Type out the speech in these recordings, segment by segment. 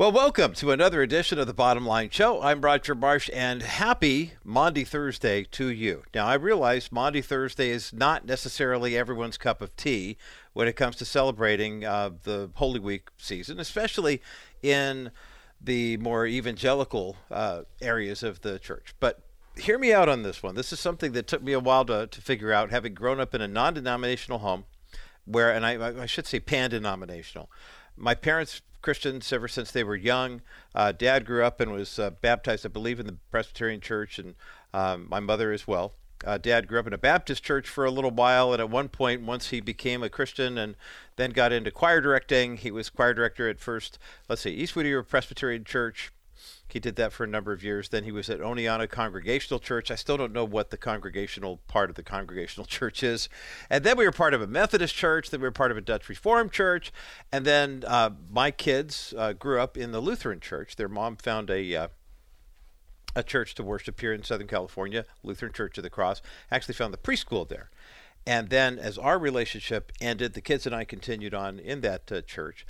Well, welcome to another edition of the Bottom Line Show. I'm Roger Marsh, and happy Maundy Thursday to you. Now, I realize Maundy Thursday is not necessarily everyone's cup of tea when it comes to celebrating uh, the Holy Week season, especially in the more evangelical uh, areas of the church. But hear me out on this one. This is something that took me a while to, to figure out, having grown up in a non denominational home, where, and I, I should say pan denominational. My parents Christians ever since they were young. Uh, Dad grew up and was uh, baptized, I believe, in the Presbyterian Church, and um, my mother as well. Uh, Dad grew up in a Baptist church for a little while, and at one point, once he became a Christian and then got into choir directing, he was choir director at first, let's see, East Whittier Presbyterian Church, he did that for a number of years. Then he was at Oneonta Congregational Church. I still don't know what the congregational part of the congregational church is. And then we were part of a Methodist church. Then we were part of a Dutch Reformed church. And then uh, my kids uh, grew up in the Lutheran church. Their mom found a uh, a church to worship here in Southern California, Lutheran Church of the Cross. Actually found the preschool there. And then as our relationship ended, the kids and I continued on in that uh, church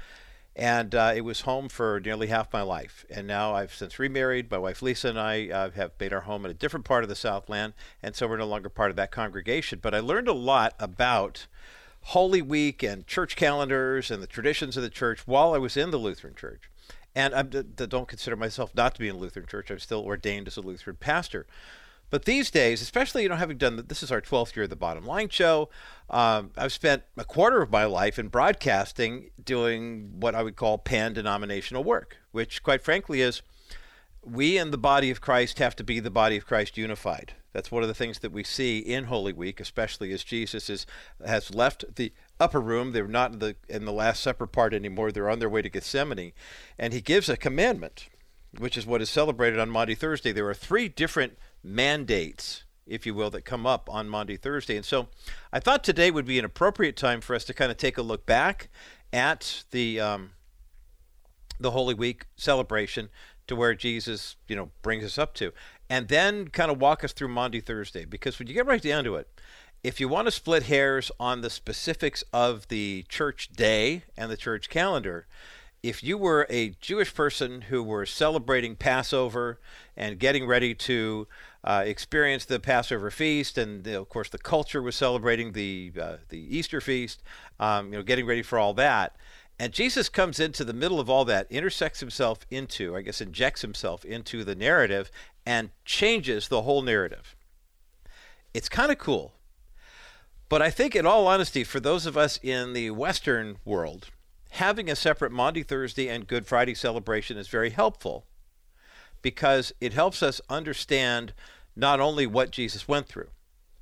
and uh, it was home for nearly half my life. And now I've since remarried. My wife Lisa and I uh, have made our home in a different part of the Southland, and so we're no longer part of that congregation. But I learned a lot about Holy Week and church calendars and the traditions of the church while I was in the Lutheran Church. And I don't consider myself not to be in Lutheran church. I'm still ordained as a Lutheran pastor. But these days, especially, you know, having done this is our 12th year of the Bottom Line Show, um, I've spent a quarter of my life in broadcasting doing what I would call pan denominational work, which, quite frankly, is we in the body of Christ have to be the body of Christ unified. That's one of the things that we see in Holy Week, especially as Jesus is, has left the upper room. They're not in the, in the Last Supper part anymore. They're on their way to Gethsemane. And he gives a commandment, which is what is celebrated on Maundy Thursday. There are three different mandates, if you will, that come up on Maundy, Thursday. And so I thought today would be an appropriate time for us to kind of take a look back at the um, the Holy Week celebration to where Jesus, you know, brings us up to, and then kind of walk us through Maundy, Thursday. Because when you get right down to it, if you want to split hairs on the specifics of the church day and the church calendar, if you were a Jewish person who were celebrating Passover and getting ready to uh, experience the Passover feast, and of course the culture was celebrating the uh, the Easter feast, um, you know, getting ready for all that, and Jesus comes into the middle of all that, intersects himself into, I guess, injects himself into the narrative, and changes the whole narrative. It's kind of cool, but I think, in all honesty, for those of us in the Western world having a separate Maundy Thursday and Good Friday celebration is very helpful because it helps us understand not only what Jesus went through,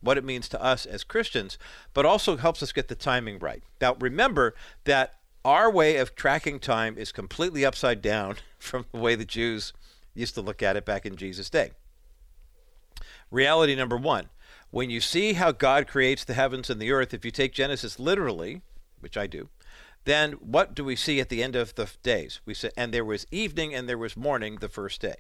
what it means to us as Christians, but also helps us get the timing right. Now, remember that our way of tracking time is completely upside down from the way the Jews used to look at it back in Jesus' day. Reality number one when you see how God creates the heavens and the earth, if you take Genesis literally, which I do, then what do we see at the end of the days? We say, and there was evening and there was morning the first day.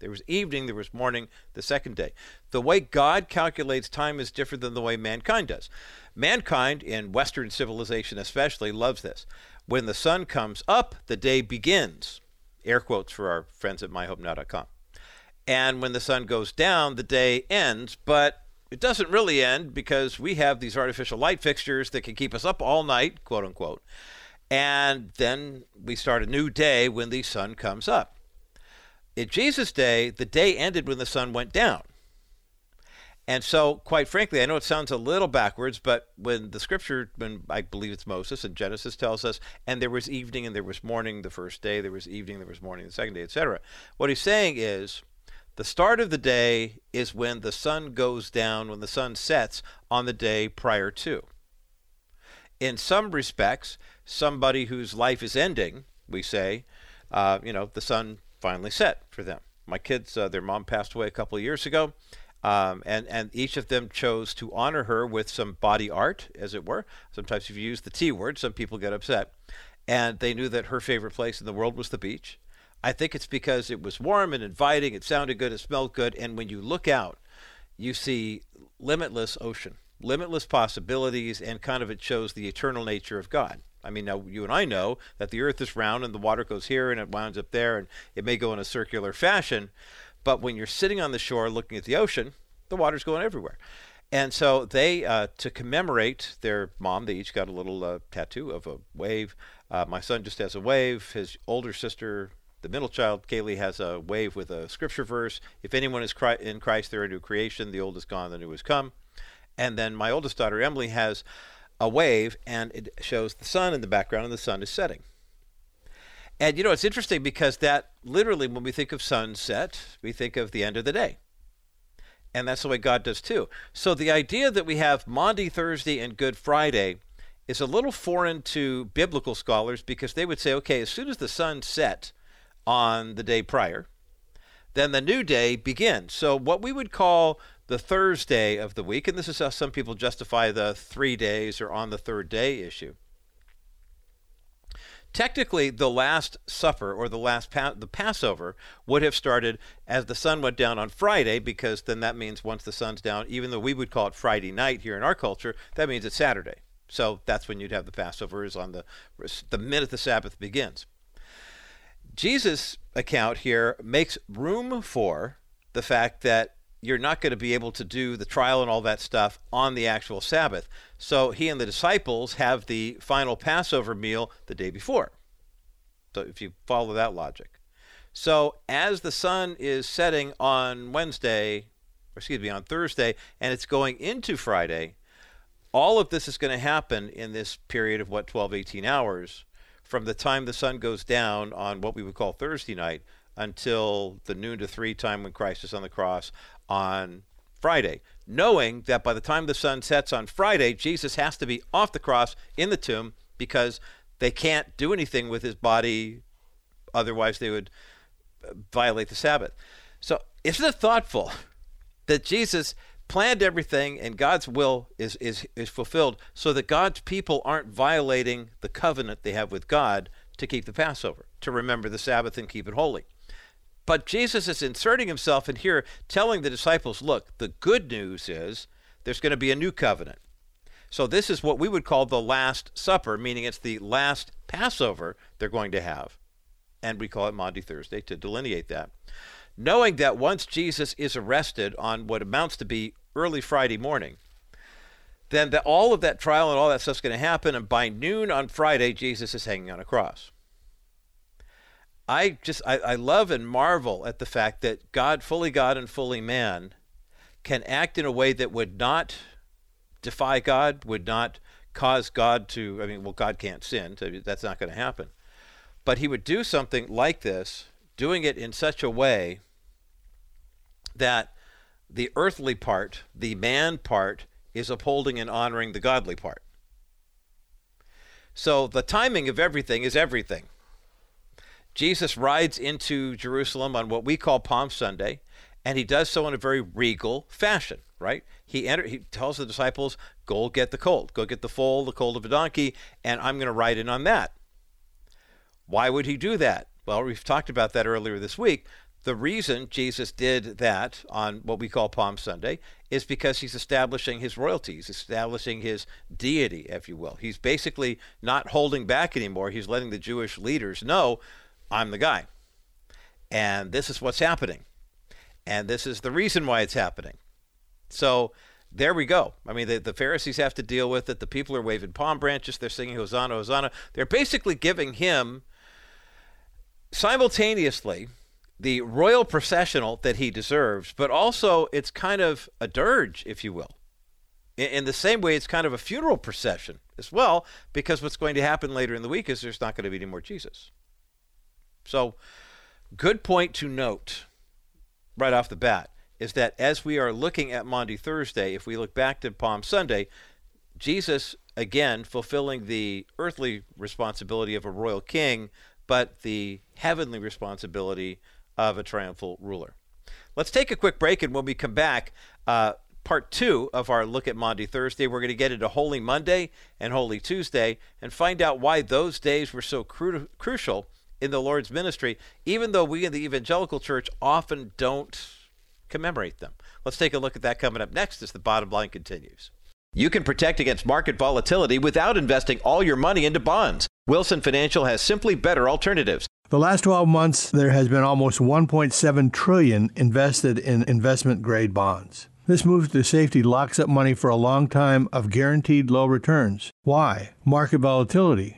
There was evening, there was morning the second day. The way God calculates time is different than the way mankind does. Mankind, in Western civilization especially, loves this. When the sun comes up, the day begins. Air quotes for our friends at myhopenow.com. And when the sun goes down, the day ends, but it doesn't really end because we have these artificial light fixtures that can keep us up all night, quote unquote. And then we start a new day when the sun comes up. In Jesus' day, the day ended when the sun went down. And so, quite frankly, I know it sounds a little backwards, but when the scripture, when I believe it's Moses and Genesis tells us, and there was evening and there was morning the first day, there was evening, there was morning the second day, etc. What he's saying is the start of the day is when the sun goes down, when the sun sets on the day prior to. In some respects, somebody whose life is ending, we say, uh, you know, the sun finally set for them. My kids, uh, their mom passed away a couple years ago, um, and and each of them chose to honor her with some body art, as it were. Sometimes if you use the T word, some people get upset, and they knew that her favorite place in the world was the beach, I think it's because it was warm and inviting, it sounded good, it smelled good, and when you look out, you see limitless ocean, limitless possibilities, and kind of it shows the eternal nature of God. I mean, now you and I know that the earth is round and the water goes here and it winds up there and it may go in a circular fashion. But when you're sitting on the shore looking at the ocean, the water's going everywhere. And so they, uh, to commemorate their mom, they each got a little uh, tattoo of a wave. Uh, my son just has a wave. His older sister, the middle child, Kaylee, has a wave with a scripture verse. If anyone is in Christ, they're a new creation. The old is gone, the new has come. And then my oldest daughter, Emily, has a wave, and it shows the sun in the background, and the sun is setting. And you know, it's interesting because that literally, when we think of sunset, we think of the end of the day. And that's the way God does too. So the idea that we have Maundy, Thursday, and Good Friday is a little foreign to biblical scholars because they would say, okay, as soon as the sun set on the day prior, then the new day begins. So what we would call the Thursday of the week, and this is how some people justify the three days or on the third day issue. Technically, the Last Supper or the last pa- the Passover would have started as the sun went down on Friday, because then that means once the sun's down, even though we would call it Friday night here in our culture, that means it's Saturday. So that's when you'd have the Passover is on the the minute the Sabbath begins. Jesus' account here makes room for the fact that you're not going to be able to do the trial and all that stuff on the actual Sabbath. So he and the disciples have the final Passover meal the day before. So if you follow that logic. So as the sun is setting on Wednesday, or excuse me, on Thursday, and it's going into Friday, all of this is going to happen in this period of what, 12, 18 hours from the time the sun goes down on what we would call Thursday night until the noon to three time when Christ is on the cross on Friday, knowing that by the time the sun sets on Friday, Jesus has to be off the cross in the tomb because they can't do anything with his body, otherwise, they would violate the Sabbath. So, isn't it thoughtful that Jesus planned everything and God's will is, is, is fulfilled so that God's people aren't violating the covenant they have with God to keep the Passover, to remember the Sabbath and keep it holy? But Jesus is inserting himself in here, telling the disciples, look, the good news is there's going to be a new covenant. So this is what we would call the Last Supper, meaning it's the last Passover they're going to have. And we call it Maundy Thursday to delineate that. Knowing that once Jesus is arrested on what amounts to be early Friday morning, then the, all of that trial and all that stuff's going to happen, and by noon on Friday, Jesus is hanging on a cross. I just I, I love and marvel at the fact that God, fully God and fully man, can act in a way that would not defy God, would not cause God to I mean, well, God can't sin, so that's not going to happen. But he would do something like this, doing it in such a way that the earthly part, the man part, is upholding and honoring the godly part. So the timing of everything is everything. Jesus rides into Jerusalem on what we call Palm Sunday, and he does so in a very regal fashion, right? He enter, he tells the disciples, "Go get the colt, go get the foal, the colt of a donkey, and I'm going to ride in on that." Why would he do that? Well, we've talked about that earlier this week. The reason Jesus did that on what we call Palm Sunday is because he's establishing his royalties, establishing his deity, if you will. He's basically not holding back anymore. He's letting the Jewish leaders know I'm the guy. And this is what's happening. And this is the reason why it's happening. So there we go. I mean, the, the Pharisees have to deal with it. The people are waving palm branches. They're singing Hosanna, Hosanna. They're basically giving him simultaneously the royal processional that he deserves, but also it's kind of a dirge, if you will. In, in the same way, it's kind of a funeral procession as well, because what's going to happen later in the week is there's not going to be any more Jesus. So, good point to note right off the bat is that as we are looking at Maundy Thursday, if we look back to Palm Sunday, Jesus again fulfilling the earthly responsibility of a royal king, but the heavenly responsibility of a triumphal ruler. Let's take a quick break, and when we come back, uh, part two of our look at Maundy Thursday, we're going to get into Holy Monday and Holy Tuesday and find out why those days were so cru- crucial in the Lord's ministry, even though we in the evangelical church often don't commemorate them. Let's take a look at that coming up next as the bottom line continues. You can protect against market volatility without investing all your money into bonds. Wilson Financial has simply better alternatives. The last 12 months there has been almost 1.7 trillion invested in investment grade bonds. This move to safety locks up money for a long time of guaranteed low returns. Why? Market volatility.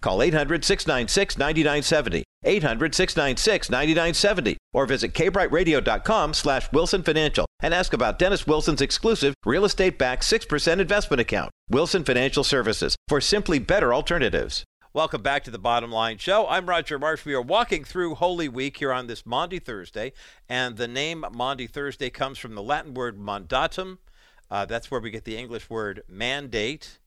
Call 800 696 9970. 800 696 9970 or visit kbrightradio.com slash wilson financial and ask about dennis wilson's exclusive real estate backed 6% investment account wilson financial services for simply better alternatives. Welcome back to the bottom line show. I'm roger marsh. We are walking through holy week here on this maundy thursday and the name maundy thursday comes from the latin word mandatum. Uh, that's where we get the english word mandate.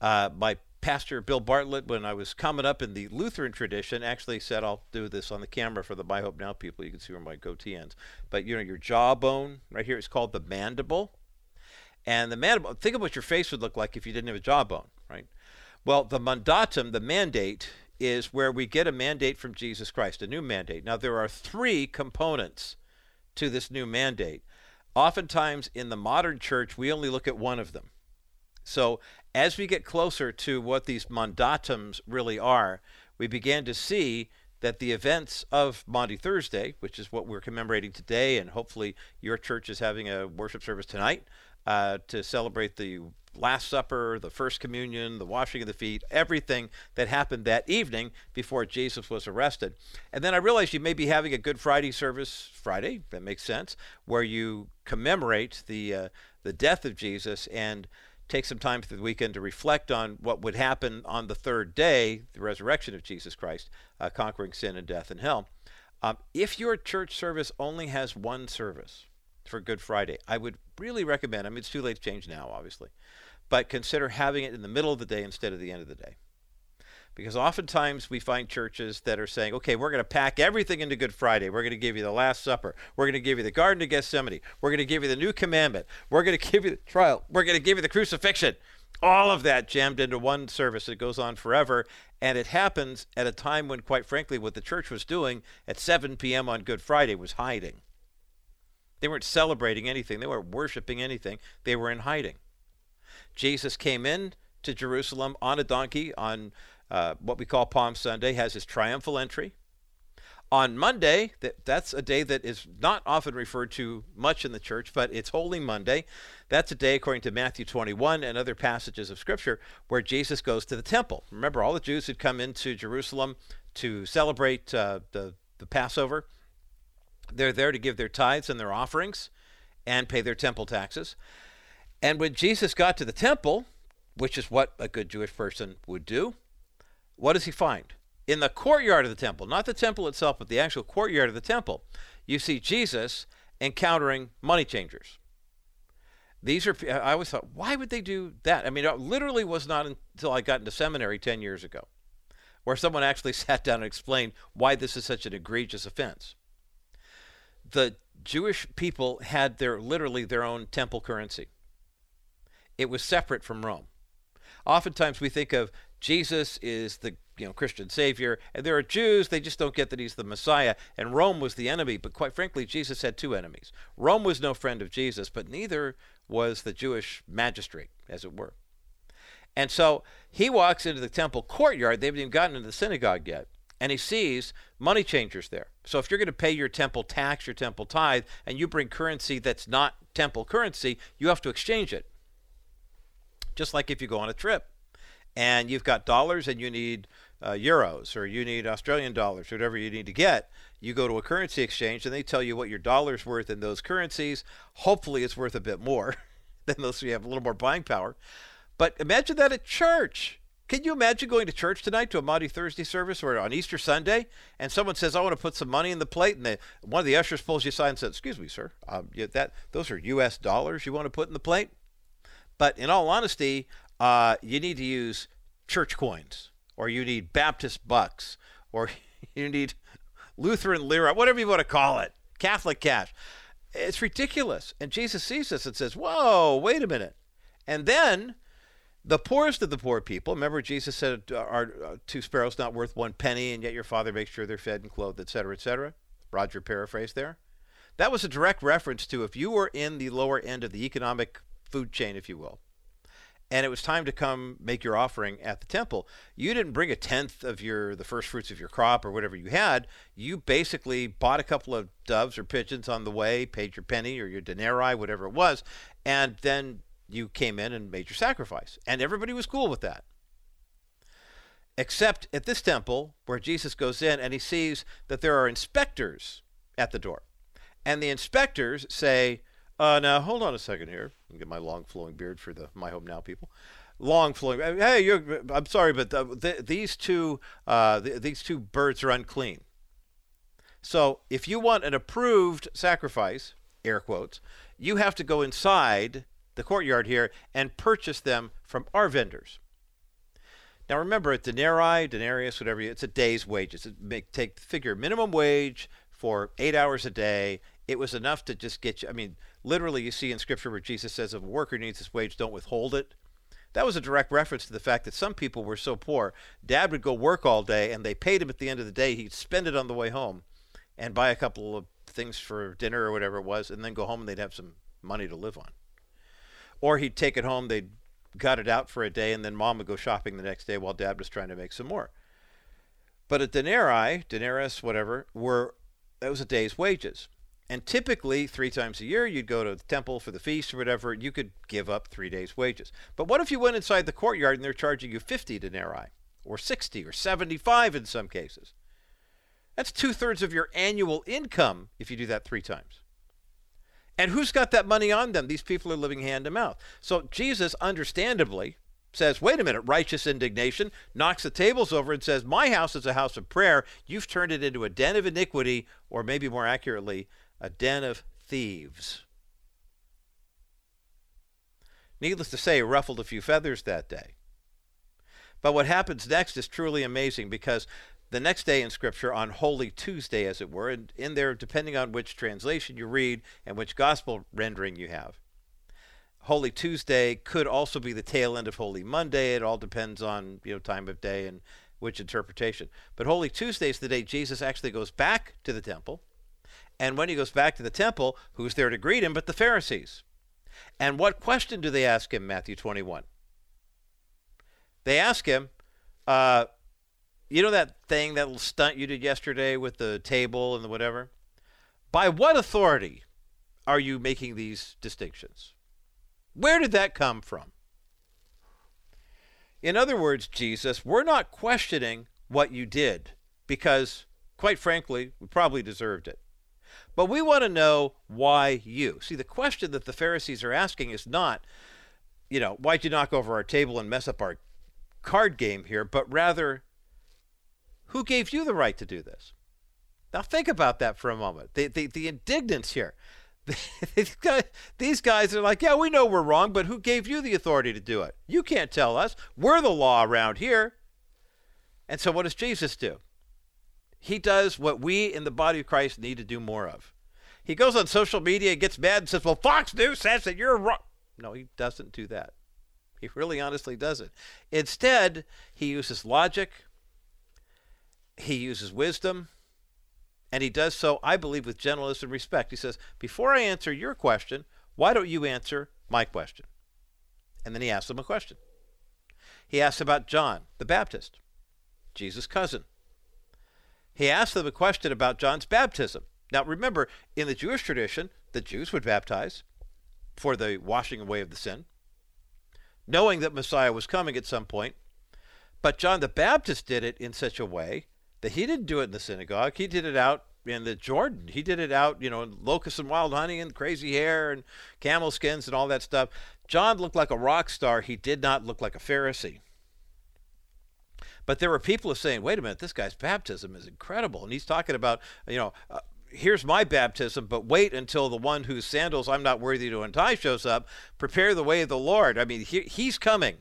Uh, my Pastor Bill Bartlett, when I was coming up in the Lutheran tradition, actually said, I'll do this on the camera for the My Hope Now people. You can see where my goatee ends. But, you know, your jawbone right here is called the mandible. And the mandible, think of what your face would look like if you didn't have a jawbone, right? Well, the mandatum, the mandate, is where we get a mandate from Jesus Christ, a new mandate. Now, there are three components to this new mandate. Oftentimes in the modern church, we only look at one of them. So as we get closer to what these mandatums really are, we began to see that the events of Maundy Thursday, which is what we're commemorating today, and hopefully your church is having a worship service tonight uh, to celebrate the Last Supper, the First Communion, the washing of the feet, everything that happened that evening before Jesus was arrested. And then I realized you may be having a Good Friday service Friday, that makes sense, where you commemorate the uh, the death of Jesus and take some time through the weekend to reflect on what would happen on the third day, the resurrection of Jesus Christ, uh, conquering sin and death and hell. Um, if your church service only has one service for Good Friday, I would really recommend, I mean, it's too late to change now, obviously, but consider having it in the middle of the day instead of the end of the day. Because oftentimes we find churches that are saying, okay, we're going to pack everything into Good Friday. We're going to give you the Last Supper. We're going to give you the Garden of Gethsemane. We're going to give you the New Commandment. We're going to give you the trial. We're going to give you the crucifixion. All of that jammed into one service. It goes on forever. And it happens at a time when, quite frankly, what the church was doing at 7 p.m. on Good Friday was hiding. They weren't celebrating anything, they weren't worshiping anything. They were in hiding. Jesus came in to Jerusalem on a donkey on uh, what we call Palm Sunday, has his triumphal entry. On Monday, that, that's a day that is not often referred to much in the church, but it's Holy Monday. That's a day, according to Matthew 21 and other passages of Scripture, where Jesus goes to the temple. Remember, all the Jews had come into Jerusalem to celebrate uh, the, the Passover. They're there to give their tithes and their offerings and pay their temple taxes. And when Jesus got to the temple, which is what a good Jewish person would do, what does he find? In the courtyard of the temple, not the temple itself, but the actual courtyard of the temple, you see Jesus encountering money changers. These are, I always thought, why would they do that? I mean, it literally was not until I got into seminary 10 years ago where someone actually sat down and explained why this is such an egregious offense. The Jewish people had their literally their own temple currency. It was separate from Rome. Oftentimes we think of Jesus is the you know Christian savior, and there are Jews they just don't get that he's the Messiah, and Rome was the enemy. But quite frankly, Jesus had two enemies. Rome was no friend of Jesus, but neither was the Jewish magistrate, as it were. And so he walks into the temple courtyard. They haven't even gotten into the synagogue yet. And he sees money changers there. So if you're going to pay your temple tax, your temple tithe, and you bring currency that's not temple currency, you have to exchange it. Just like if you go on a trip and you've got dollars and you need uh, euros or you need Australian dollars, or whatever you need to get, you go to a currency exchange and they tell you what your dollar's worth in those currencies. Hopefully, it's worth a bit more than those so you have a little more buying power. But imagine that at church. Can you imagine going to church tonight to a Maundy Thursday service or on Easter Sunday, and someone says, "I want to put some money in the plate," and one of the ushers pulls you aside and says, "Excuse me, sir, um, that those are U.S. dollars you want to put in the plate." But in all honesty, uh, you need to use church coins, or you need Baptist bucks, or you need Lutheran lira, whatever you want to call it, Catholic cash. It's ridiculous. And Jesus sees this and says, Whoa, wait a minute. And then the poorest of the poor people, remember Jesus said, Are two sparrows not worth one penny, and yet your father makes sure they're fed and clothed, etc., etc.? Roger paraphrased there. That was a direct reference to if you were in the lower end of the economic food chain, if you will, and it was time to come make your offering at the temple, you didn't bring a tenth of your the first fruits of your crop or whatever you had. You basically bought a couple of doves or pigeons on the way, paid your penny or your denarii, whatever it was, and then you came in and made your sacrifice. And everybody was cool with that. Except at this temple where Jesus goes in and he sees that there are inspectors at the door. And the inspectors say, uh, now hold on a second here. Get my long flowing beard for the My Hope Now people. Long flowing. Hey, you're, I'm sorry, but the, the, these two uh, the, these two birds are unclean. So if you want an approved sacrifice, air quotes, you have to go inside the courtyard here and purchase them from our vendors. Now remember, at denarii, denarius, whatever, it's a day's wages. It make, take figure minimum wage for eight hours a day. It was enough to just get you. I mean, literally, you see in Scripture where Jesus says, if a worker needs his wage, don't withhold it. That was a direct reference to the fact that some people were so poor, dad would go work all day and they paid him at the end of the day. He'd spend it on the way home and buy a couple of things for dinner or whatever it was, and then go home and they'd have some money to live on. Or he'd take it home, they'd gut it out for a day, and then mom would go shopping the next day while dad was trying to make some more. But a denarii, denarius, whatever, were that was a day's wages. And typically, three times a year, you'd go to the temple for the feast or whatever. You could give up three days' wages. But what if you went inside the courtyard and they're charging you 50 denarii, or 60, or 75 in some cases? That's two thirds of your annual income if you do that three times. And who's got that money on them? These people are living hand to mouth. So Jesus, understandably, says, wait a minute, righteous indignation, knocks the tables over and says, My house is a house of prayer. You've turned it into a den of iniquity, or maybe more accurately, a den of thieves. Needless to say, ruffled a few feathers that day. But what happens next is truly amazing because the next day in Scripture, on Holy Tuesday, as it were, and in there, depending on which translation you read and which gospel rendering you have, Holy Tuesday could also be the tail end of Holy Monday. It all depends on you know time of day and which interpretation. But Holy Tuesday is the day Jesus actually goes back to the temple and when he goes back to the temple, who's there to greet him but the Pharisees? And what question do they ask him, Matthew 21? They ask him, uh, you know that thing, that little stunt you did yesterday with the table and the whatever? By what authority are you making these distinctions? Where did that come from? In other words, Jesus, we're not questioning what you did because, quite frankly, we probably deserved it. But we want to know why you. See, the question that the Pharisees are asking is not, you know, why'd you knock over our table and mess up our card game here, but rather, who gave you the right to do this? Now think about that for a moment. The, the, the indignance here. these, guys, these guys are like, yeah, we know we're wrong, but who gave you the authority to do it? You can't tell us. We're the law around here. And so what does Jesus do? He does what we in the body of Christ need to do more of. He goes on social media, gets mad, and says, Well, Fox News says that you're wrong. No, he doesn't do that. He really honestly doesn't. Instead, he uses logic, he uses wisdom, and he does so, I believe, with gentleness and respect. He says, Before I answer your question, why don't you answer my question? And then he asks them a question. He asks about John the Baptist, Jesus' cousin he asked them a question about John's baptism. Now, remember, in the Jewish tradition, the Jews would baptize for the washing away of the sin, knowing that Messiah was coming at some point. But John the Baptist did it in such a way that he didn't do it in the synagogue. He did it out in the Jordan. He did it out, you know, locusts and wild honey and crazy hair and camel skins and all that stuff. John looked like a rock star. He did not look like a Pharisee. But there were people saying, wait a minute, this guy's baptism is incredible. And he's talking about, you know, uh, here's my baptism, but wait until the one whose sandals I'm not worthy to untie shows up. Prepare the way of the Lord. I mean, he, he's coming.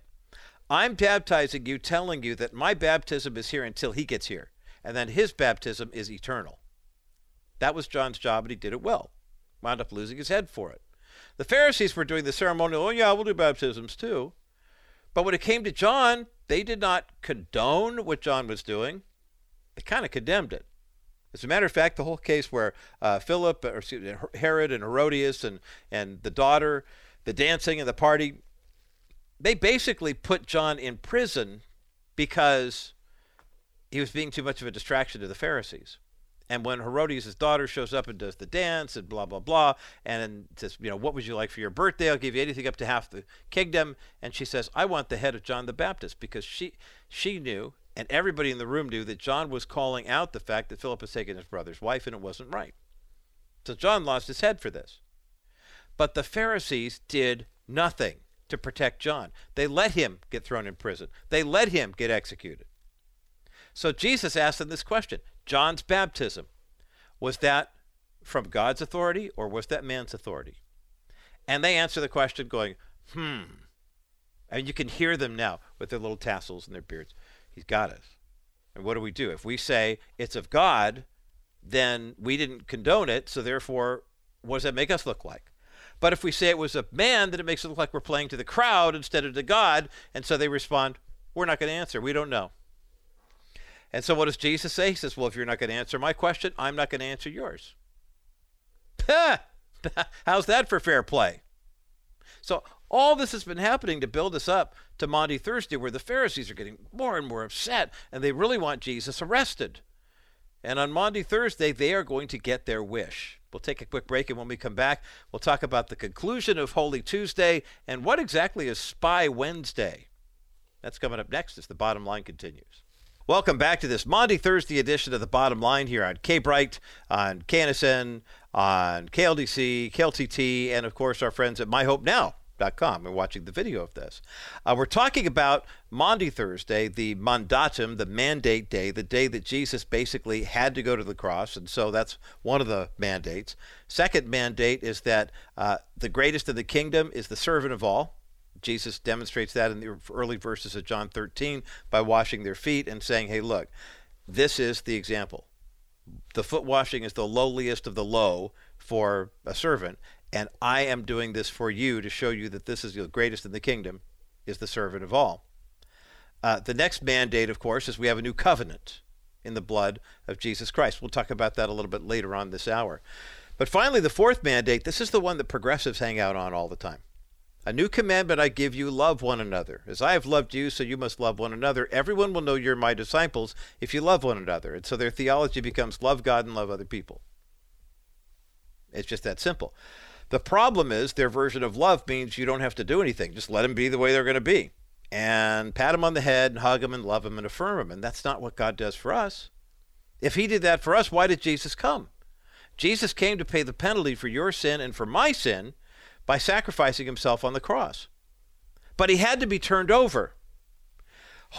I'm baptizing you, telling you that my baptism is here until he gets here, and then his baptism is eternal. That was John's job, and he did it well. Wound up losing his head for it. The Pharisees were doing the ceremonial, oh, yeah, we'll do baptisms too. But when it came to John, they did not condone what John was doing, they kind of condemned it. As a matter of fact, the whole case where uh, Philip, or excuse me, Herod and Herodias and, and the daughter, the dancing and the party, they basically put John in prison because he was being too much of a distraction to the Pharisees. And when Herodias' daughter shows up and does the dance and blah, blah, blah, and says, you know, what would you like for your birthday? I'll give you anything up to half the kingdom. And she says, I want the head of John the Baptist because she, she knew, and everybody in the room knew, that John was calling out the fact that Philip had taken his brother's wife and it wasn't right. So John lost his head for this. But the Pharisees did nothing to protect John. They let him get thrown in prison, they let him get executed. So Jesus asked them this question John's baptism, was that from God's authority or was that man's authority? And they answer the question going, hmm. And you can hear them now with their little tassels and their beards. He's got us. And what do we do? If we say it's of God, then we didn't condone it, so therefore, what does that make us look like? But if we say it was a man, then it makes it look like we're playing to the crowd instead of to God. And so they respond, We're not going to answer. We don't know. And so what does Jesus say? He says, Well, if you're not going to answer my question, I'm not going to answer yours. How's that for fair play? So all this has been happening to build us up to Maundy Thursday, where the Pharisees are getting more and more upset, and they really want Jesus arrested. And on Maundy Thursday, they are going to get their wish. We'll take a quick break, and when we come back, we'll talk about the conclusion of Holy Tuesday and what exactly is Spy Wednesday. That's coming up next as the bottom line continues. Welcome back to this Maundy Thursday edition of the Bottom Line here on K Bright, on KNSN, on KLDC, KLTT, and of course our friends at MyHopeNow.com. We're watching the video of this. Uh, we're talking about Maundy Thursday, the mandatum, the mandate day, the day that Jesus basically had to go to the cross, and so that's one of the mandates. Second mandate is that uh, the greatest of the kingdom is the servant of all. Jesus demonstrates that in the early verses of John 13 by washing their feet and saying, hey, look, this is the example. The foot washing is the lowliest of the low for a servant, and I am doing this for you to show you that this is the greatest in the kingdom, is the servant of all. Uh, the next mandate, of course, is we have a new covenant in the blood of Jesus Christ. We'll talk about that a little bit later on this hour. But finally, the fourth mandate this is the one that progressives hang out on all the time. A new commandment I give you love one another. As I have loved you, so you must love one another. Everyone will know you're my disciples if you love one another. And so their theology becomes love God and love other people. It's just that simple. The problem is their version of love means you don't have to do anything. Just let them be the way they're going to be. And pat them on the head and hug them and love them and affirm them. And that's not what God does for us. If he did that for us, why did Jesus come? Jesus came to pay the penalty for your sin and for my sin by sacrificing himself on the cross. But he had to be turned over.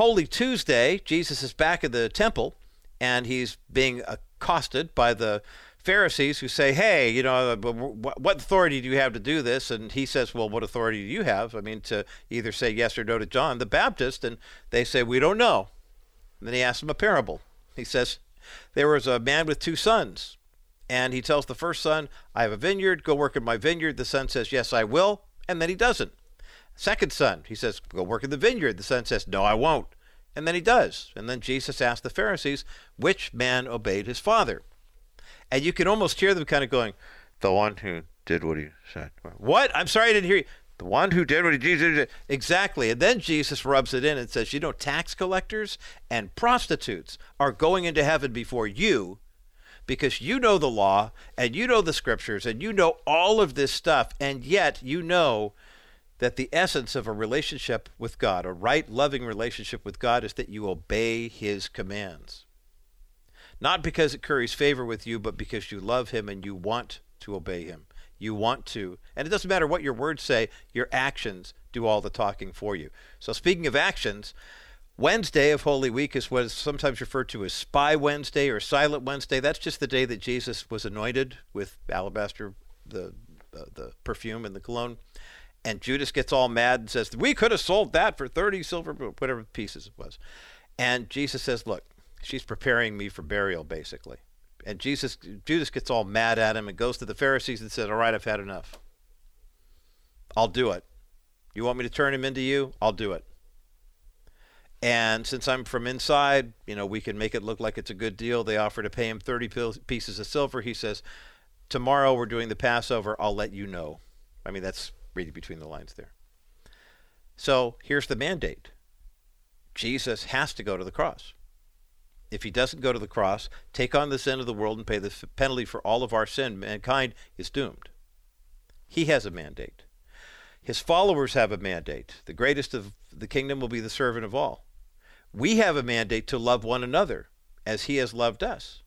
Holy Tuesday, Jesus is back at the temple and he's being accosted by the Pharisees who say, Hey, you know, uh, what authority do you have to do this? And he says, Well, what authority do you have? I mean, to either say yes or no to John the Baptist. And they say, We don't know. And then he asks them a parable. He says, There was a man with two sons. And he tells the first son, I have a vineyard, go work in my vineyard. The son says, Yes, I will. And then he doesn't. Second son, he says, Go work in the vineyard. The son says, No, I won't. And then he does. And then Jesus asked the Pharisees, Which man obeyed his father? And you can almost hear them kind of going, The one who did what he said. What? I'm sorry I didn't hear you. The one who did what Jesus did. Exactly. And then Jesus rubs it in and says, You know, tax collectors and prostitutes are going into heaven before you because you know the law and you know the scriptures and you know all of this stuff, and yet you know that the essence of a relationship with God, a right, loving relationship with God, is that you obey His commands. Not because it curries favor with you, but because you love Him and you want to obey Him. You want to. And it doesn't matter what your words say, your actions do all the talking for you. So, speaking of actions, Wednesday of Holy Week is what is sometimes referred to as Spy Wednesday or Silent Wednesday. That's just the day that Jesus was anointed with alabaster, the uh, the perfume and the cologne. And Judas gets all mad and says, We could have sold that for 30 silver, whatever pieces it was. And Jesus says, Look, she's preparing me for burial, basically. And Jesus, Judas gets all mad at him and goes to the Pharisees and says, All right, I've had enough. I'll do it. You want me to turn him into you? I'll do it. And since I'm from inside, you know, we can make it look like it's a good deal. They offer to pay him 30 pieces of silver. He says, Tomorrow we're doing the Passover. I'll let you know. I mean, that's reading between the lines there. So here's the mandate Jesus has to go to the cross. If he doesn't go to the cross, take on the sin of the world and pay the penalty for all of our sin, mankind is doomed. He has a mandate. His followers have a mandate. The greatest of the kingdom will be the servant of all. We have a mandate to love one another as he has loved us.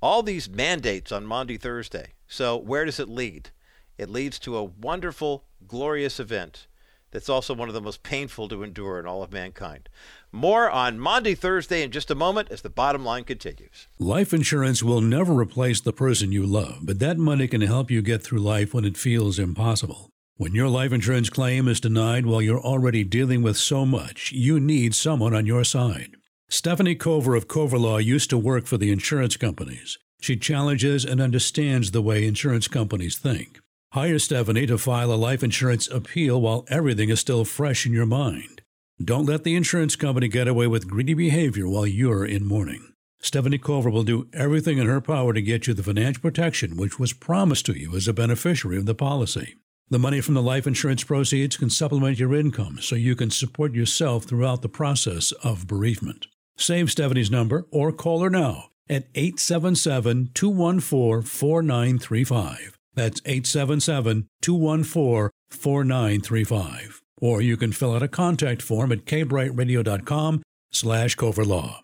All these mandates on Maundy Thursday. So, where does it lead? It leads to a wonderful, glorious event that's also one of the most painful to endure in all of mankind. More on Maundy Thursday in just a moment as the bottom line continues. Life insurance will never replace the person you love, but that money can help you get through life when it feels impossible. When your life insurance claim is denied while you're already dealing with so much, you need someone on your side. Stephanie Cover of Cover Law used to work for the insurance companies. She challenges and understands the way insurance companies think. Hire Stephanie to file a life insurance appeal while everything is still fresh in your mind. Don't let the insurance company get away with greedy behavior while you're in mourning. Stephanie Cover will do everything in her power to get you the financial protection which was promised to you as a beneficiary of the policy. The money from the life insurance proceeds can supplement your income so you can support yourself throughout the process of bereavement. Save Stephanie's number or call her now at 877 214 4935. That's 877 214 4935. Or you can fill out a contact form at kbrightradio.com slash coverlaw.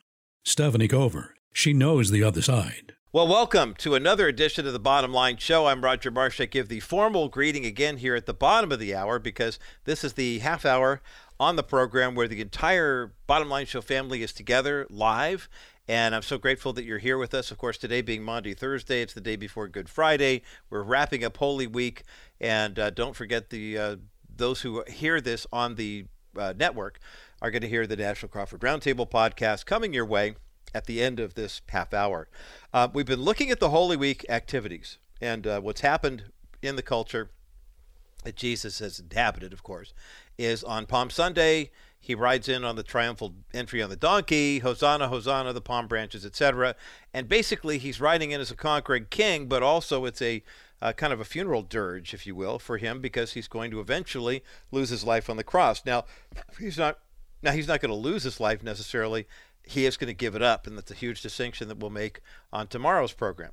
Stephanie Cover. She knows the other side. Well, welcome to another edition of the Bottom Line Show. I'm Roger Marsh. I give the formal greeting again here at the bottom of the hour because this is the half hour on the program where the entire Bottom Line Show family is together live. And I'm so grateful that you're here with us. Of course, today being Maundy, Thursday, it's the day before Good Friday. We're wrapping up Holy Week. And uh, don't forget the uh, those who hear this on the uh, network are going to hear the National Crawford Roundtable podcast coming your way at the end of this half hour. Uh, we've been looking at the Holy Week activities and uh, what's happened in the culture that Jesus has inhabited, of course, is on Palm Sunday. He rides in on the triumphal entry on the donkey, Hosanna, Hosanna, the palm branches, etc. And basically, he's riding in as a conquering king, but also it's a uh, kind of a funeral dirge, if you will, for him because he's going to eventually lose his life on the cross. Now, he's not. Now he's not going to lose his life necessarily he is going to give it up, and that's a huge distinction that we'll make on tomorrow's program.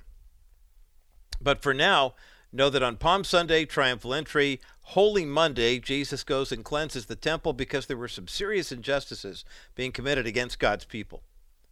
But for now, know that on Palm Sunday, triumphal entry, Holy Monday, Jesus goes and cleanses the temple because there were some serious injustices being committed against God's people.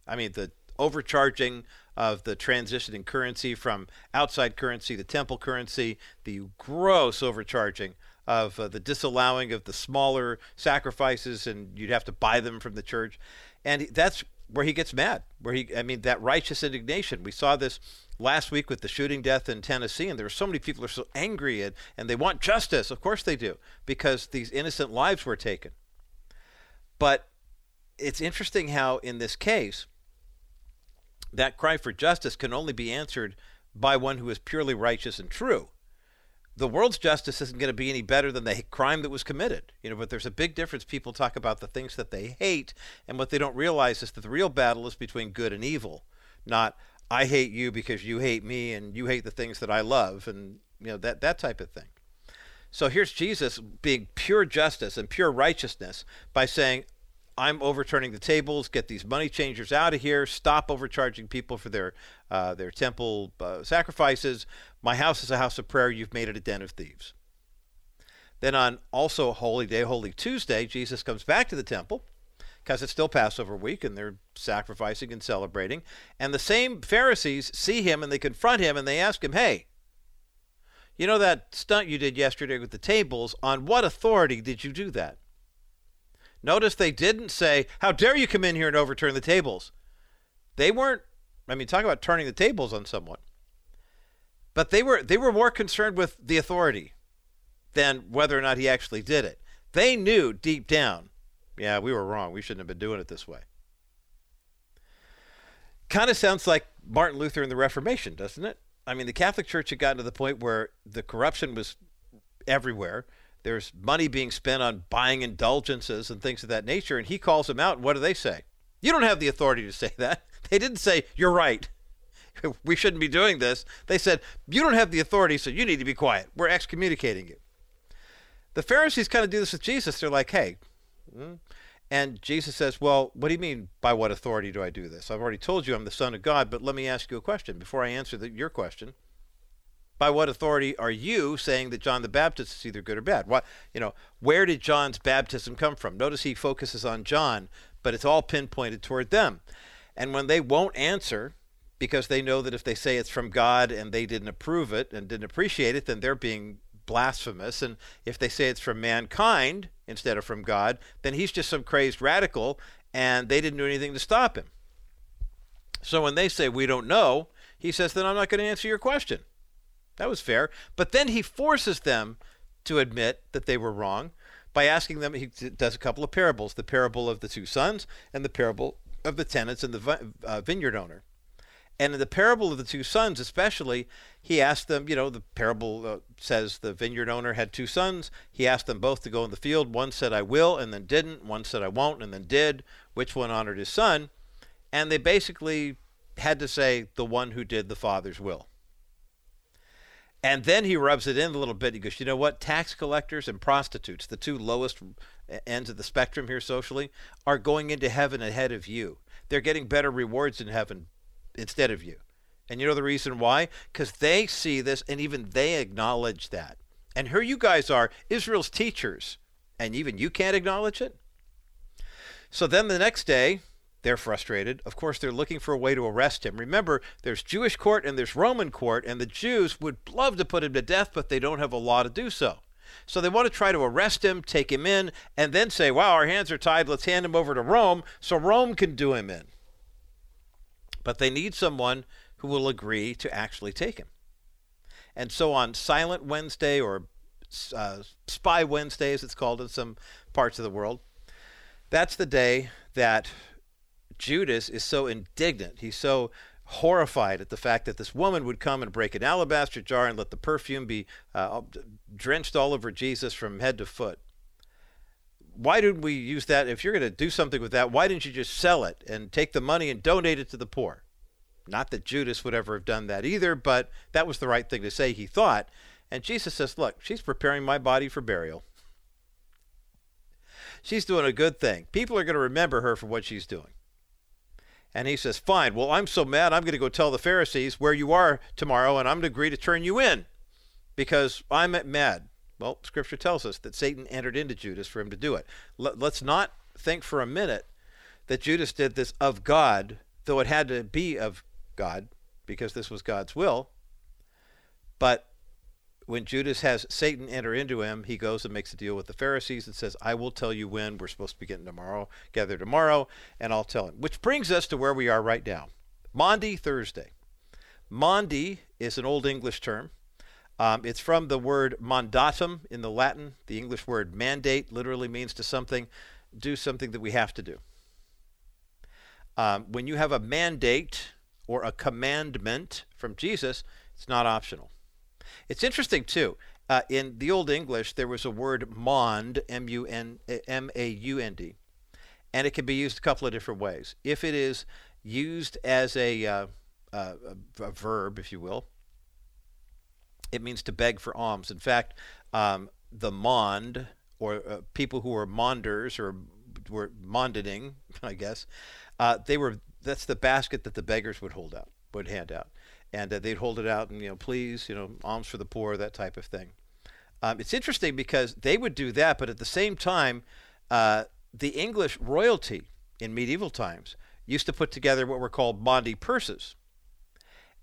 I mean, the overcharging of the transition in currency from outside currency to temple currency, the gross overcharging of uh, the disallowing of the smaller sacrifices, and you'd have to buy them from the church and that's where he gets mad. Where he, I mean, that righteous indignation. We saw this last week with the shooting death in Tennessee, and there are so many people are so angry and, and they want justice. Of course they do, because these innocent lives were taken. But it's interesting how in this case, that cry for justice can only be answered by one who is purely righteous and true the world's justice isn't going to be any better than the crime that was committed. You know, but there's a big difference. People talk about the things that they hate, and what they don't realize is that the real battle is between good and evil, not I hate you because you hate me and you hate the things that I love, and you know that that type of thing. So here's Jesus being pure justice and pure righteousness by saying, I'm overturning the tables. Get these money changers out of here. Stop overcharging people for their uh, their temple uh, sacrifices. My house is a house of prayer. You've made it a den of thieves. Then on also Holy Day, Holy Tuesday, Jesus comes back to the temple because it's still Passover week and they're sacrificing and celebrating. And the same Pharisees see him and they confront him and they ask him, "Hey, you know that stunt you did yesterday with the tables? On what authority did you do that?" Notice they didn't say, How dare you come in here and overturn the tables? They weren't, I mean, talk about turning the tables on someone. But they were they were more concerned with the authority. than whether or not he actually did it. They knew deep down, yeah, we were wrong. We shouldn't have been doing it this way. Kind of sounds like Martin Luther and the Reformation, doesn't it? I mean, the Catholic Church had gotten to the point where the corruption was everywhere. There's money being spent on buying indulgences and things of that nature. And he calls them out. And what do they say? You don't have the authority to say that. They didn't say, You're right. We shouldn't be doing this. They said, You don't have the authority, so you need to be quiet. We're excommunicating you. The Pharisees kind of do this with Jesus. They're like, Hey, hmm. and Jesus says, Well, what do you mean by what authority do I do this? I've already told you I'm the Son of God, but let me ask you a question before I answer the, your question by what authority are you saying that John the Baptist is either good or bad? What you know, where did John's baptism come from? Notice he focuses on John, but it's all pinpointed toward them. And when they won't answer, because they know that if they say it's from God and they didn't approve it and didn't appreciate it, then they're being blasphemous. And if they say it's from mankind instead of from God, then he's just some crazed radical and they didn't do anything to stop him. So when they say we don't know, he says, then I'm not going to answer your question. That was fair. But then he forces them to admit that they were wrong by asking them, he does a couple of parables the parable of the two sons and the parable of the tenants and the uh, vineyard owner. And in the parable of the two sons, especially, he asked them, you know, the parable uh, says the vineyard owner had two sons. He asked them both to go in the field. One said, I will, and then didn't. One said, I won't, and then did. Which one honored his son? And they basically had to say, the one who did the father's will. And then he rubs it in a little bit. He goes, you know what? Tax collectors and prostitutes, the two lowest ends of the spectrum here socially, are going into heaven ahead of you. They're getting better rewards in heaven instead of you. And you know the reason why? Because they see this and even they acknowledge that. And here you guys are, Israel's teachers, and even you can't acknowledge it? So then the next day, they're frustrated. Of course, they're looking for a way to arrest him. Remember, there's Jewish court and there's Roman court, and the Jews would love to put him to death, but they don't have a law to do so. So they want to try to arrest him, take him in, and then say, wow, our hands are tied. Let's hand him over to Rome so Rome can do him in. But they need someone who will agree to actually take him. And so on Silent Wednesday or uh, Spy Wednesday, as it's called in some parts of the world, that's the day that Judas is so indignant. He's so horrified at the fact that this woman would come and break an alabaster jar and let the perfume be uh, drenched all over Jesus from head to foot. Why didn't we use that? If you're going to do something with that, why didn't you just sell it and take the money and donate it to the poor? Not that Judas would ever have done that either, but that was the right thing to say, he thought. And Jesus says, Look, she's preparing my body for burial. She's doing a good thing. People are going to remember her for what she's doing. And he says, Fine, well, I'm so mad, I'm going to go tell the Pharisees where you are tomorrow, and I'm going to agree to turn you in because I'm mad. Well, Scripture tells us that Satan entered into Judas for him to do it. Let's not think for a minute that Judas did this of God, though it had to be of God because this was God's will. But when Judas has Satan enter into him, he goes and makes a deal with the Pharisees and says, I will tell you when we're supposed to be getting tomorrow, gather tomorrow, and I'll tell him. Which brings us to where we are right now. Maundy Thursday. Maundy is an Old English term. Um, it's from the word mandatum in the Latin. The English word mandate literally means to something, do something that we have to do. Um, when you have a mandate or a commandment from Jesus, it's not optional. It's interesting too. Uh, in the Old English, there was a word maund, M-U-N-M-A-U-N-D, and it can be used a couple of different ways. If it is used as a, uh, uh, a verb, if you will, it means to beg for alms. In fact, um, the maund, or uh, people who were maunders or were maundening, I guess, uh, they were. That's the basket that the beggars would hold out, would hand out and uh, they'd hold it out and you know please you know alms for the poor that type of thing um, it's interesting because they would do that but at the same time uh, the english royalty in medieval times used to put together what were called maundy purses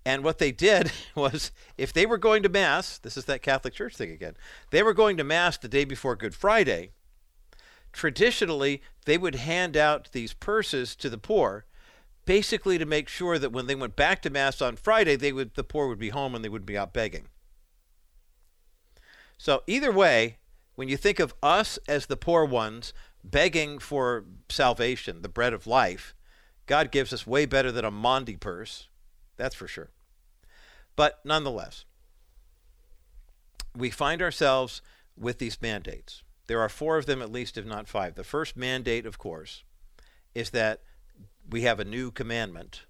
and what they did was if they were going to mass this is that catholic church thing again they were going to mass the day before good friday traditionally they would hand out these purses to the poor basically to make sure that when they went back to mass on Friday, they would the poor would be home and they wouldn't be out begging. So, either way, when you think of us as the poor ones begging for salvation, the bread of life, God gives us way better than a Maundy purse. That's for sure. But nonetheless, we find ourselves with these mandates. There are four of them, at least, if not five. The first mandate, of course, is that we have a new commandment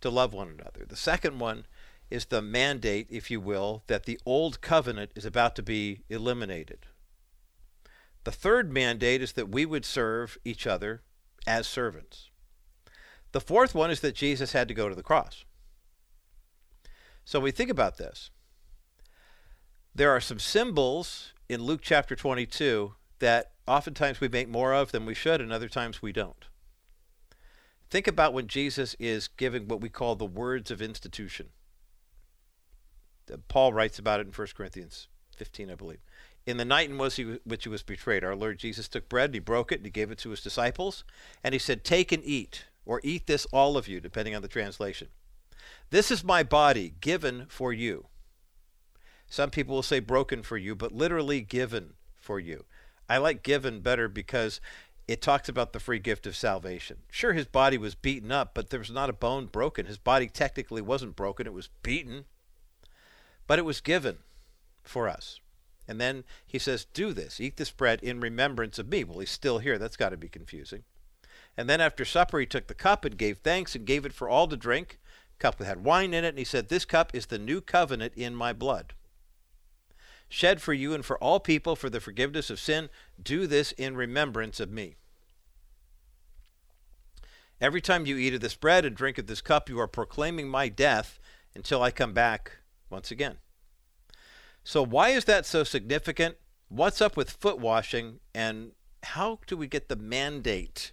to love one another. The second one is the mandate, if you will, that the old covenant is about to be eliminated. The third mandate is that we would serve each other as servants. The fourth one is that Jesus had to go to the cross. So we think about this. There are some symbols in Luke chapter 22 that oftentimes we make more of than we should, and other times we don't. Think about when Jesus is giving what we call the words of institution. Paul writes about it in 1 Corinthians 15, I believe. In the night in which he was betrayed, our Lord Jesus took bread, and he broke it, and he gave it to his disciples, and he said, Take and eat, or eat this all of you, depending on the translation. This is my body given for you. Some people will say broken for you, but literally given for you. I like given better because it talks about the free gift of salvation. Sure, his body was beaten up, but there was not a bone broken. His body technically wasn't broken, it was beaten, but it was given for us. And then he says, Do this, eat this bread in remembrance of me. Well, he's still here. That's got to be confusing. And then after supper, he took the cup and gave thanks and gave it for all to drink. Cup that had wine in it, and he said, This cup is the new covenant in my blood shed for you and for all people for the forgiveness of sin. Do this in remembrance of me. Every time you eat of this bread and drink of this cup, you are proclaiming my death until I come back once again. So, why is that so significant? What's up with foot washing? And how do we get the mandate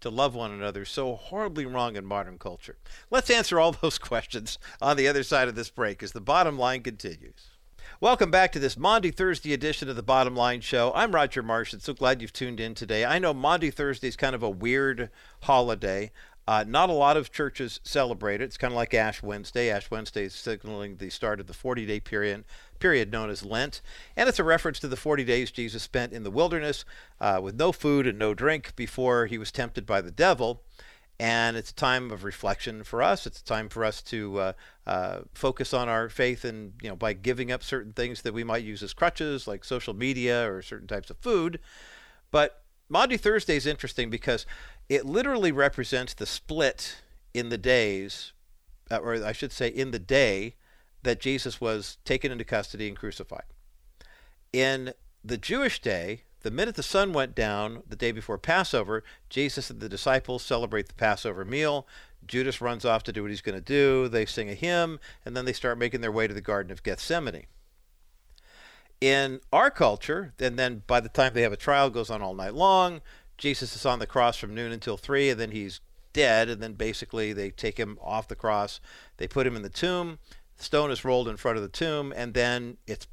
to love one another so horribly wrong in modern culture? Let's answer all those questions on the other side of this break as the bottom line continues. Welcome back to this Maundy Thursday edition of the Bottom Line Show. I'm Roger Marsh. And so glad you've tuned in today. I know Maundy Thursday is kind of a weird holiday. Uh, not a lot of churches celebrate it. It's kind of like Ash Wednesday. Ash Wednesday is signaling the start of the 40-day period, period known as Lent, and it's a reference to the 40 days Jesus spent in the wilderness uh, with no food and no drink before he was tempted by the devil and it's a time of reflection for us. It's a time for us to uh, uh, focus on our faith, and you know, by giving up certain things that we might use as crutches, like social media or certain types of food. But Maundy Thursday is interesting because it literally represents the split in the days, uh, or I should say, in the day that Jesus was taken into custody and crucified. In the Jewish day, the minute the sun went down the day before Passover, Jesus and the disciples celebrate the Passover meal. Judas runs off to do what he's going to do. They sing a hymn, and then they start making their way to the Garden of Gethsemane. In our culture, and then by the time they have a trial, goes on all night long. Jesus is on the cross from noon until three, and then he's dead. And then basically they take him off the cross, they put him in the tomb. The stone is rolled in front of the tomb, and then it's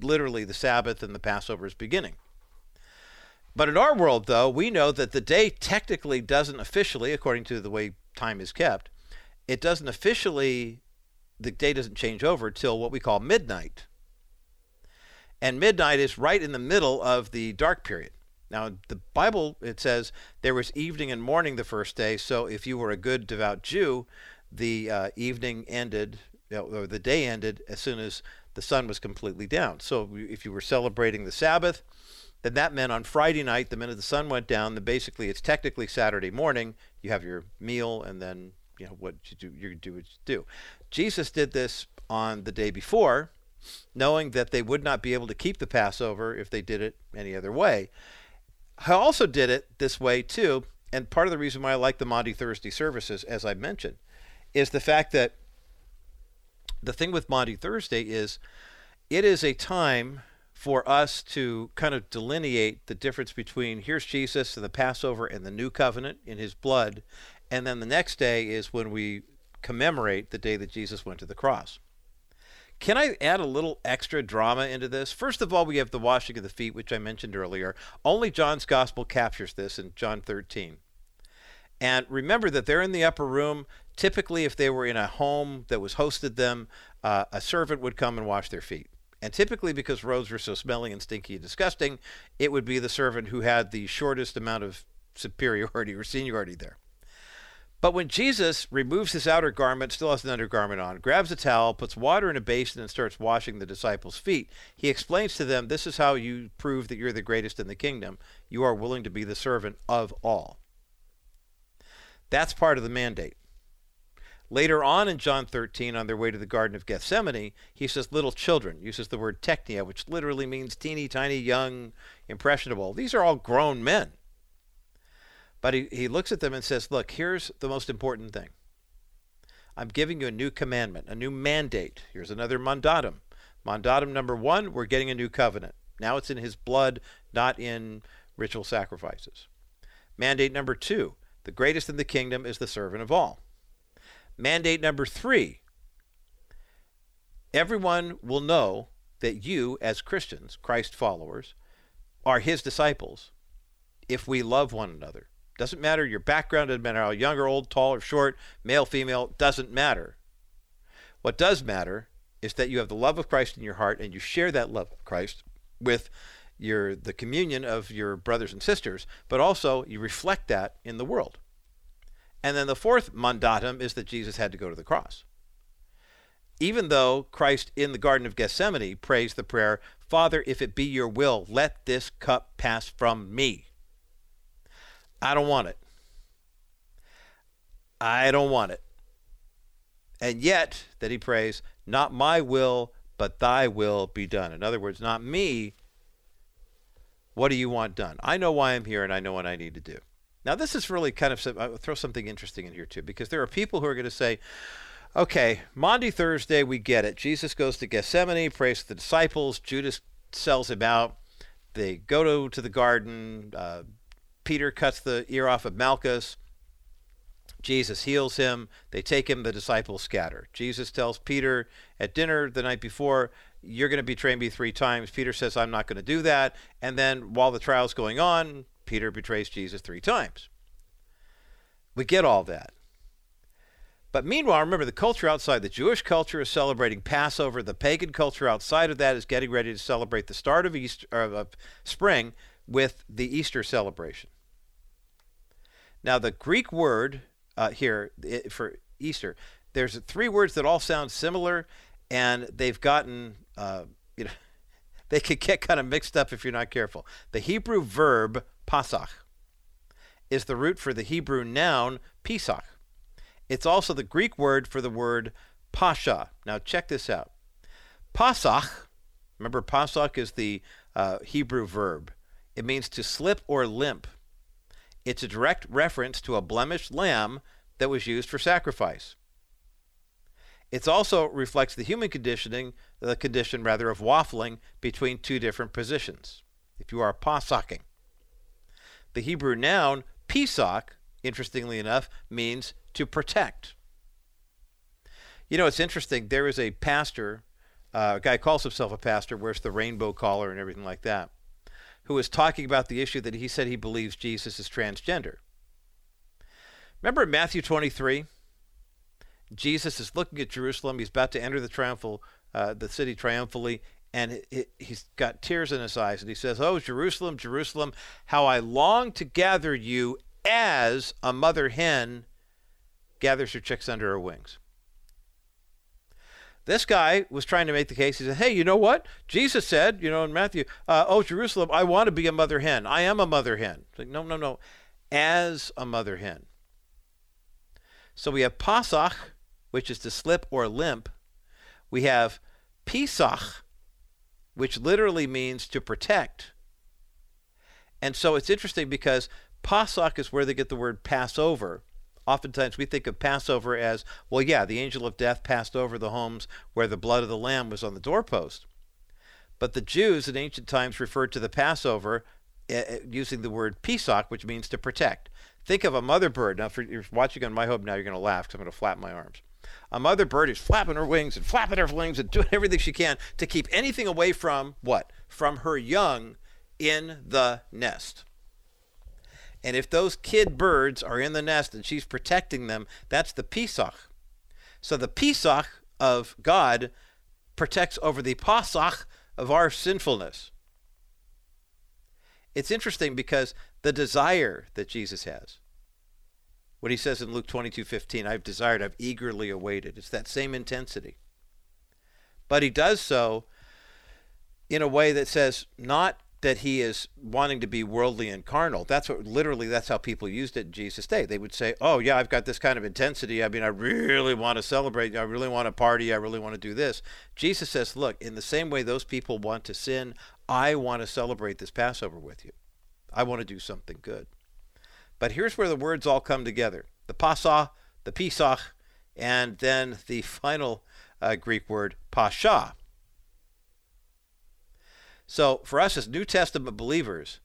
literally the Sabbath and the Passover is beginning. But in our world, though, we know that the day technically doesn't officially, according to the way time is kept, it doesn't officially, the day doesn't change over till what we call midnight. And midnight is right in the middle of the dark period. Now, the Bible, it says there was evening and morning the first day. So if you were a good, devout Jew, the uh, evening ended, or the day ended as soon as the sun was completely down. So if you were celebrating the Sabbath, then that meant on Friday night, the minute the sun went down, then basically it's technically Saturday morning. You have your meal, and then you know what you do. You do what you do. Jesus did this on the day before, knowing that they would not be able to keep the Passover if they did it any other way. I also did it this way too, and part of the reason why I like the Maundy Thursday services, as I mentioned, is the fact that the thing with Maundy Thursday is it is a time for us to kind of delineate the difference between here's Jesus and the Passover and the new covenant in his blood. And then the next day is when we commemorate the day that Jesus went to the cross. Can I add a little extra drama into this? First of all, we have the washing of the feet, which I mentioned earlier. Only John's gospel captures this in John 13. And remember that they're in the upper room. Typically, if they were in a home that was hosted them, uh, a servant would come and wash their feet And typically, because roads were so smelly and stinky and disgusting, it would be the servant who had the shortest amount of superiority or seniority there. But when Jesus removes his outer garment, still has an undergarment on, grabs a towel, puts water in a basin, and starts washing the disciples' feet, he explains to them this is how you prove that you're the greatest in the kingdom. You are willing to be the servant of all. That's part of the mandate. Later on in John 13, on their way to the Garden of Gethsemane, he says little children, uses the word teknia, which literally means teeny tiny, young, impressionable. These are all grown men. But he, he looks at them and says, Look, here's the most important thing. I'm giving you a new commandment, a new mandate. Here's another mandatum. Mandatum number one, we're getting a new covenant. Now it's in his blood, not in ritual sacrifices. Mandate number two, the greatest in the kingdom is the servant of all. Mandate number three, everyone will know that you, as Christians, Christ followers, are his disciples if we love one another. Doesn't matter your background, doesn't matter how young or old, tall or short, male, female, doesn't matter. What does matter is that you have the love of Christ in your heart and you share that love of Christ with your the communion of your brothers and sisters, but also you reflect that in the world. And then the fourth mandatum is that Jesus had to go to the cross. Even though Christ in the Garden of Gethsemane prays the prayer, Father, if it be your will, let this cup pass from me. I don't want it. I don't want it. And yet, that he prays, not my will, but thy will be done. In other words, not me. What do you want done? I know why I'm here and I know what I need to do. Now, this is really kind of, I'll throw something interesting in here too, because there are people who are going to say, okay, Maundy Thursday, we get it. Jesus goes to Gethsemane, prays to the disciples, Judas sells him out. They go to, to the garden. Uh, Peter cuts the ear off of Malchus. Jesus heals him. They take him. The disciples scatter. Jesus tells Peter at dinner the night before, You're going to betray me three times. Peter says, I'm not going to do that. And then while the trial's going on, Peter betrays Jesus three times. We get all that. But meanwhile, remember the culture outside the Jewish culture is celebrating Passover. The pagan culture outside of that is getting ready to celebrate the start of Easter of spring with the Easter celebration. Now, the Greek word uh, here for Easter, there's three words that all sound similar, and they've gotten, uh, you know, they could get kind of mixed up if you're not careful. The Hebrew verb pasach is the root for the Hebrew noun pesach. It's also the Greek word for the word pasha. Now, check this out. Pasach, remember, pasach is the uh, Hebrew verb. It means to slip or limp. It's a direct reference to a blemished lamb that was used for sacrifice. It also reflects the human conditioning, the condition rather of waffling between two different positions. If you are pasaching, the Hebrew noun pesach, interestingly enough, means to protect. You know, it's interesting. There is a pastor, uh, a guy calls himself a pastor, wears the rainbow collar and everything like that who was talking about the issue that he said he believes Jesus is transgender. Remember in Matthew 23? Jesus is looking at Jerusalem. He's about to enter the triumphal, uh, the city triumphally, and it, it, he's got tears in his eyes. And he says, "Oh, Jerusalem, Jerusalem, how I long to gather you as a mother hen gathers her chicks under her wings." This guy was trying to make the case. He said, Hey, you know what? Jesus said, you know, in Matthew, uh, Oh, Jerusalem, I want to be a mother hen. I am a mother hen. Like, no, no, no. As a mother hen. So we have Pasach, which is to slip or limp. We have Pesach, which literally means to protect. And so it's interesting because Pasach is where they get the word Passover oftentimes we think of Passover as, well, yeah, the angel of death passed over the homes where the blood of the lamb was on the doorpost. But the Jews in ancient times referred to the Passover uh, using the word Pesach, which means to protect. Think of a mother bird. Now, if you're watching on My Hope Now, you're going to laugh because I'm going to flap my arms. A mother bird is flapping her wings and flapping her wings and doing everything she can to keep anything away from what? From her young in the nest. And if those kid birds are in the nest and she's protecting them, that's the Pesach. So the Pesach of God protects over the pasach of our sinfulness. It's interesting because the desire that Jesus has, what he says in Luke 22 15, I've desired, I've eagerly awaited, it's that same intensity. But he does so in a way that says, not that he is wanting to be worldly and carnal. That's what literally that's how people used it in Jesus' day. They would say, "Oh yeah, I've got this kind of intensity. I mean, I really want to celebrate. I really want to party. I really want to do this." Jesus says, "Look, in the same way those people want to sin, I want to celebrate this Passover with you. I want to do something good." But here's where the words all come together: the Pasach, the Pesach, and then the final uh, Greek word Pascha so for us as New Testament believers,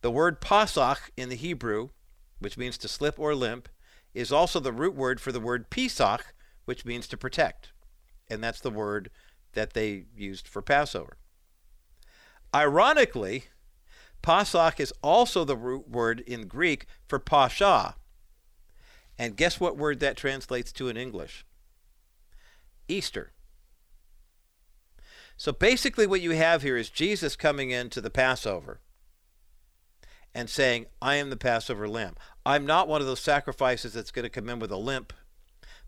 the word pasach in the Hebrew, which means to slip or limp, is also the root word for the word pesach, which means to protect. And that's the word that they used for Passover. Ironically, pasach is also the root word in Greek for pasha. And guess what word that translates to in English? Easter. So basically, what you have here is Jesus coming into the Passover and saying, I am the Passover lamb. I'm not one of those sacrifices that's going to come in with a limp,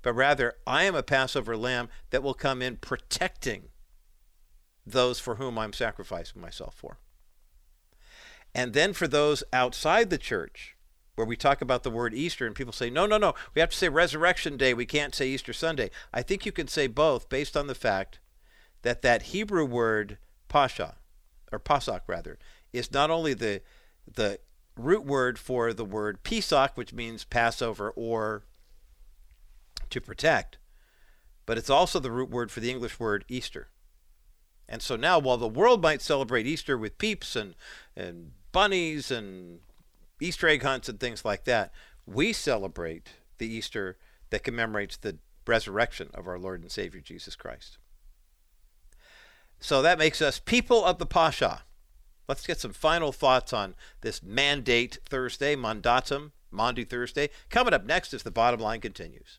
but rather, I am a Passover lamb that will come in protecting those for whom I'm sacrificing myself for. And then for those outside the church, where we talk about the word Easter and people say, no, no, no, we have to say Resurrection Day. We can't say Easter Sunday. I think you can say both based on the fact that that Hebrew word pasha, or pasach rather, is not only the the root word for the word Pesach, which means Passover or to protect, but it's also the root word for the English word Easter. And so now, while the world might celebrate Easter with peeps and, and bunnies and Easter egg hunts and things like that, we celebrate the Easter that commemorates the resurrection of our Lord and Savior Jesus Christ. So that makes us people of the Pasha. Let's get some final thoughts on this mandate Thursday, mandatum, Maundy Thursday. Coming up next as the bottom line continues.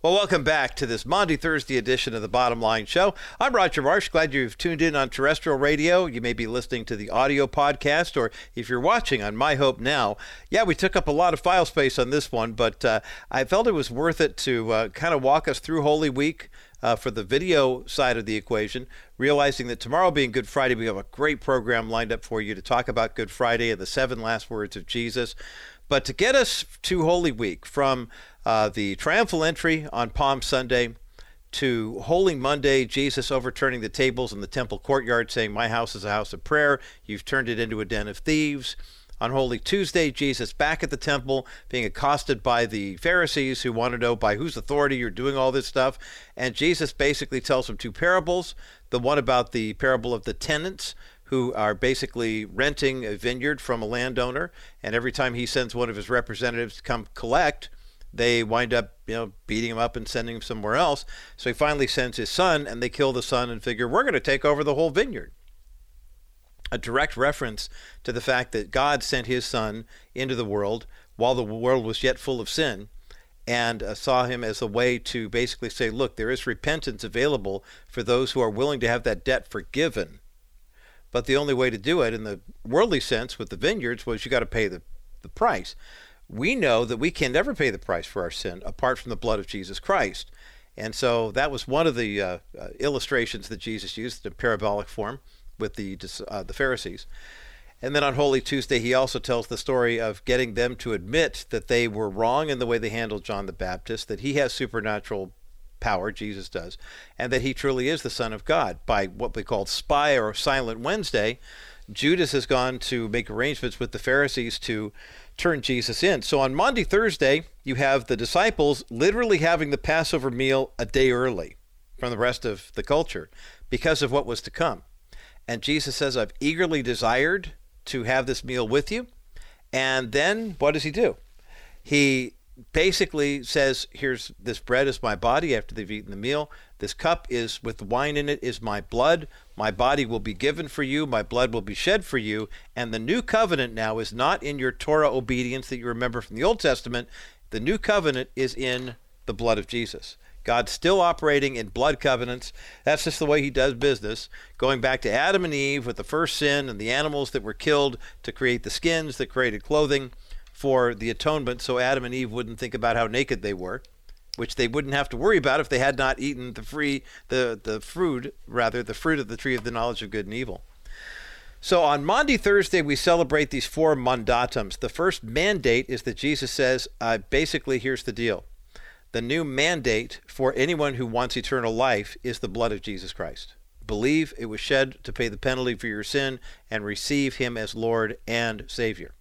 Well, welcome back to this Maundy Thursday edition of the Bottom Line Show. I'm Roger Marsh. Glad you've tuned in on terrestrial radio. You may be listening to the audio podcast, or if you're watching on My Hope Now. Yeah, we took up a lot of file space on this one, but uh, I felt it was worth it to uh, kind of walk us through Holy Week. Uh, for the video side of the equation, realizing that tomorrow being Good Friday, we have a great program lined up for you to talk about Good Friday and the seven last words of Jesus. But to get us to Holy Week from uh, the triumphal entry on Palm Sunday to Holy Monday, Jesus overturning the tables in the temple courtyard, saying, My house is a house of prayer. You've turned it into a den of thieves. On Holy Tuesday, Jesus back at the temple, being accosted by the Pharisees who want to know by whose authority you're doing all this stuff. And Jesus basically tells them two parables the one about the parable of the tenants, who are basically renting a vineyard from a landowner, and every time he sends one of his representatives to come collect, they wind up, you know, beating him up and sending him somewhere else. So he finally sends his son, and they kill the son and figure we're going to take over the whole vineyard. A direct reference to the fact that God sent his son into the world while the world was yet full of sin, and uh, saw him as a way to basically say, look, there is repentance available for those who are willing to have that debt forgiven. But the only way to do it in the worldly sense with the vineyards was you got to pay the, the price. We know that we can never pay the price for our sin apart from the blood of Jesus Christ. And so that was one of the uh, uh, illustrations that Jesus used in parabolic form with the, uh, the Pharisees. And then on Holy Tuesday, he also tells the story of getting them to admit that they were wrong in the way they handled John the Baptist, that he has supernatural power, Jesus does, and that he truly is the Son of God. By what we call spy or silent Wednesday, Judas has gone to make arrangements with the Pharisees to turn Jesus in. So on Maundy, Thursday, you have the disciples literally having the Passover meal a day early from the rest of the culture because of what was to come. And Jesus says, I've eagerly desired to have this meal with you. And then what does he do? He basically says, Here's this bread is my body after they've eaten the meal. This cup is with wine in it is my blood. My body will be given for you, my blood will be shed for you. And the new covenant now is not in your Torah obedience that you remember from the Old Testament. The new covenant is in the blood of Jesus. God's still operating in blood covenants. That's just the way he does business. Going back to Adam and Eve with the first sin and the animals that were killed to create the skins that created clothing for the atonement so Adam and Eve wouldn't think about how naked they were, which they wouldn't have to worry about if they had not eaten the free the the fruit rather the fruit of the tree of the knowledge of good and evil. So on Maundy Thursday, we celebrate these four mandatums. The first mandate is that Jesus says, uh, basically, here's the deal the new mandate for anyone who wants eternal life is the blood of Jesus Christ. Believe it was shed to pay the penalty for your sin and receive him as Lord and Savior.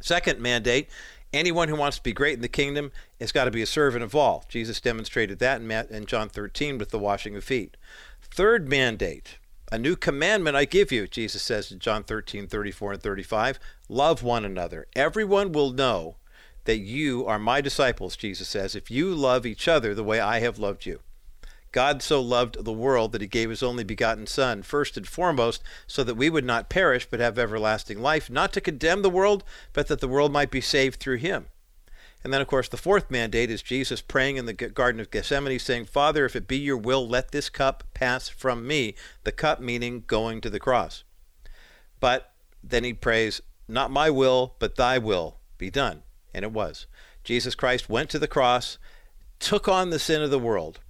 Second mandate anyone who wants to be great in the kingdom has got to be a servant of all. Jesus demonstrated that in John 13 with the washing of feet. Third mandate a new commandment I give you, Jesus says in John 13, 34 and 35. Love one another. Everyone will know that you are my disciples, Jesus says, if you love each other the way I have loved you. God so loved the world that he gave his only begotten Son, first and foremost, so that we would not perish but have everlasting life, not to condemn the world, but that the world might be saved through him. And then, of course, the fourth mandate is Jesus praying in the Garden of Gethsemane, saying, Father, if it be your will, let this cup pass from me. The cup meaning going to the cross. But then he prays, Not my will, but thy will be done. And it was. Jesus Christ went to the cross, took on the sin of the world,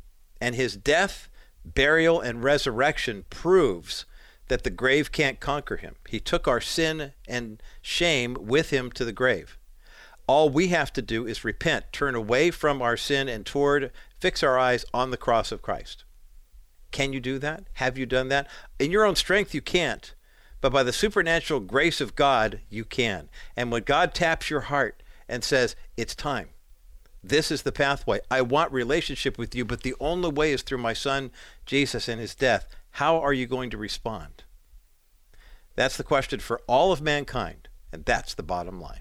and his death, burial, and resurrection proves that the grave can't conquer him. He took our sin and shame with him to the grave. All we have to do is repent, turn away from our sin and toward, fix our eyes on the cross of Christ. Can you do that? Have you done that? In your own strength, you can't. But by the supernatural grace of God, you can. And when God taps your heart and says, It's time. This is the pathway. I want relationship with you, but the only way is through my son Jesus and his death. How are you going to respond? That's the question for all of mankind, and that's the bottom line.